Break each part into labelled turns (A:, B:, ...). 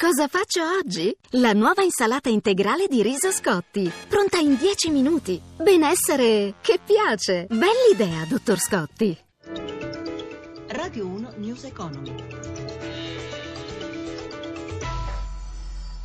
A: Cosa faccio oggi? La nuova insalata integrale di riso Scotti, pronta in 10 minuti. Benessere che piace. Bell'idea, dottor Scotti.
B: Radio 1 News Economy.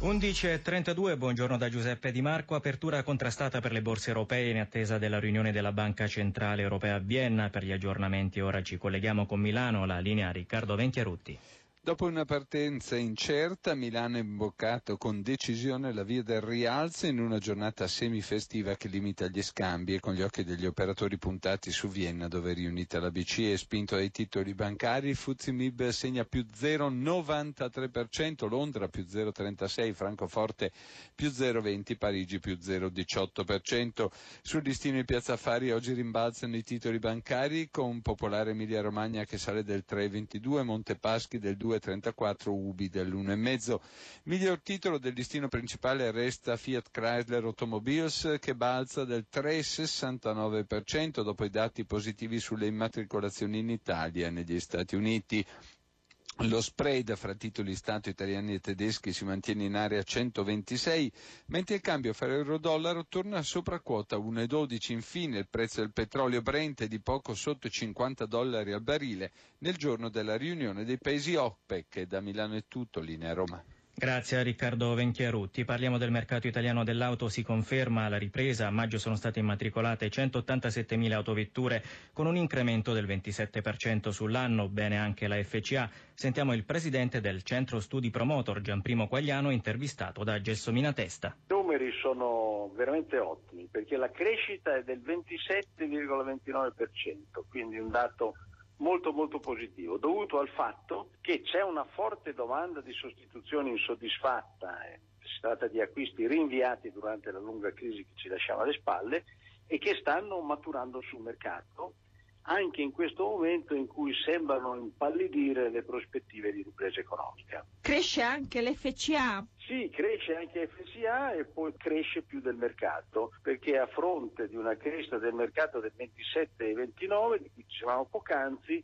C: 11.32, buongiorno da Giuseppe Di Marco. Apertura contrastata per le borse europee in attesa della riunione della Banca Centrale Europea a Vienna. Per gli aggiornamenti ora ci colleghiamo con Milano, la linea Riccardo Venchiarutti.
D: Dopo una partenza incerta, Milano ha imboccato con decisione la via del rialzo in una giornata semifestiva che limita gli scambi e con gli occhi degli operatori puntati su Vienna, dove è riunita la BCE, spinto dai titoli bancari, Fuzimib segna più 0,93%, Londra più 0,36%, Francoforte più 0,20%, Parigi più 0,18%. Sul listino di Piazza Affari oggi rimbalzano i titoli bancari con Popolare Emilia Romagna che sale del 3,22%, Montepaschi del 2%, 2,34 Ubi dell'1,5. Miglior titolo del listino principale resta Fiat Chrysler Automobiles che balza del 3,69% dopo i dati positivi sulle immatricolazioni in Italia e negli Stati Uniti. Lo spread fra titoli Stato italiani e tedeschi si mantiene in area 126, mentre il cambio fra euro-dollaro torna sopra quota 1,12. Infine il prezzo del petrolio Brent è di poco sotto i 50 dollari al barile nel giorno della riunione dei paesi OPEC. Da Milano è tutto, linea Roma.
C: Grazie a Riccardo Venchiarutti. Parliamo del mercato italiano dell'auto. Si conferma la ripresa. A maggio sono state immatricolate 187.000 autovetture con un incremento del 27% sull'anno. Bene anche la FCA. Sentiamo il presidente del centro studi Promotor, Gianprimo Quagliano, intervistato da Gelsomina Testa.
E: I numeri sono veramente ottimi perché la crescita è del 27,29%, quindi un dato molto molto positivo, dovuto al fatto che c'è una forte domanda di sostituzione insoddisfatta, eh. si tratta di acquisti rinviati durante la lunga crisi che ci lasciava alle spalle e che stanno maturando sul mercato anche in questo momento in cui sembrano impallidire le prospettive di ripresa economica.
F: Cresce anche l'FCA?
E: Sì, cresce anche FCA e poi cresce più del mercato, perché a fronte di una crescita del mercato del 27 e 29, di cui dicevamo poc'anzi,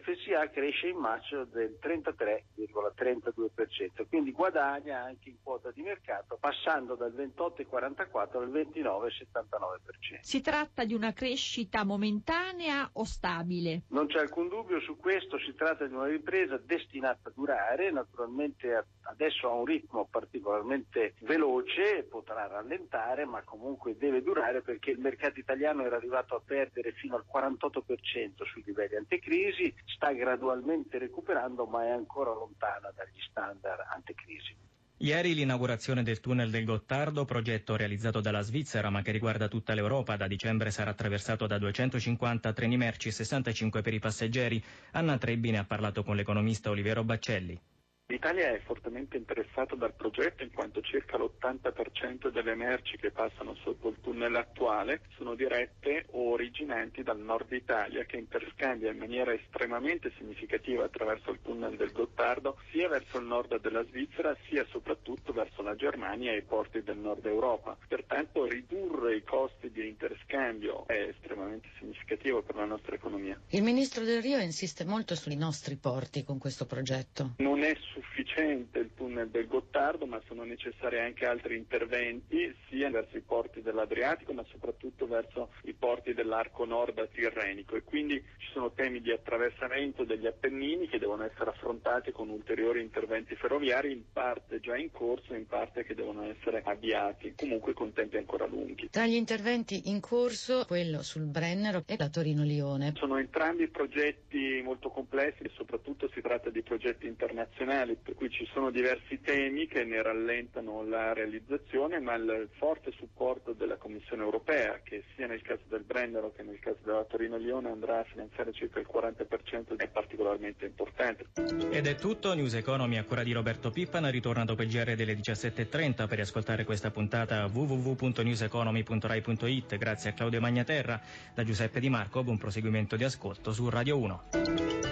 E: FCA cresce in maggio del 33,32%, quindi guadagna anche in quota di mercato passando dal 28,44 al 29,79%.
F: Si tratta di una crescita momentanea o stabile?
E: Non c'è alcun dubbio su questo, si tratta di una ripresa destinata a durare, naturalmente adesso ha un ritmo particolarmente veloce, potrà rallentare, ma comunque deve durare perché il mercato italiano era arrivato a perdere fino al 48% sui livelli anticrisi, sta gradualmente recuperando ma è ancora lontana dagli standard anticrisi.
C: Ieri l'inaugurazione del tunnel del Gottardo, progetto realizzato dalla Svizzera ma che riguarda tutta l'Europa, da dicembre sarà attraversato da 250 treni merci e 65 per i passeggeri. Anna Trebbi ne ha parlato con l'economista Olivero Baccelli.
G: L'Italia è fortemente interessata dal progetto in quanto circa l'80% delle merci che passano sotto il tunnel attuale sono dirette o originanti dal nord Italia che interscambia in maniera estremamente significativa attraverso il tunnel del Gottardo sia verso il nord della Svizzera sia soprattutto verso la Germania e i porti del nord Europa. Pertanto ridurre i costi di interscambio è estremamente significativo per la nostra economia.
H: Il ministro Del Rio insiste molto sui nostri porti con questo progetto.
G: Non è sufficiente il tunnel del Gottardo, ma sono necessari anche altri interventi, sia verso i porti dell'Adriatico, ma soprattutto verso i porti dell'arco nord tirrenico. E quindi ci sono temi di attraversamento degli Appennini che devono essere affrontati con ulteriori interventi ferroviari, in parte già in corso, in parte che devono essere avviati, comunque con tempi ancora lunghi.
H: Tra gli interventi in corso, quello sul Brennero e la Torino-Lione.
G: Sono entrambi progetti molto complessi e soprattutto si tratta di progetti internazionali per cui ci sono diversi temi che ne rallentano la realizzazione, ma il forte supporto della Commissione europea, che sia nel caso del Brennero che nel caso della Torino-Lione andrà a finanziare circa il 40%, è particolarmente importante.
C: Ed è tutto, News Economy a cura di Roberto Pippan, ritorna dopo il GR delle 17.30 per ascoltare questa puntata www.newseconomy.rai.it. Grazie a Claudio Magnaterra, da Giuseppe Di Marco, buon proseguimento di ascolto su Radio 1.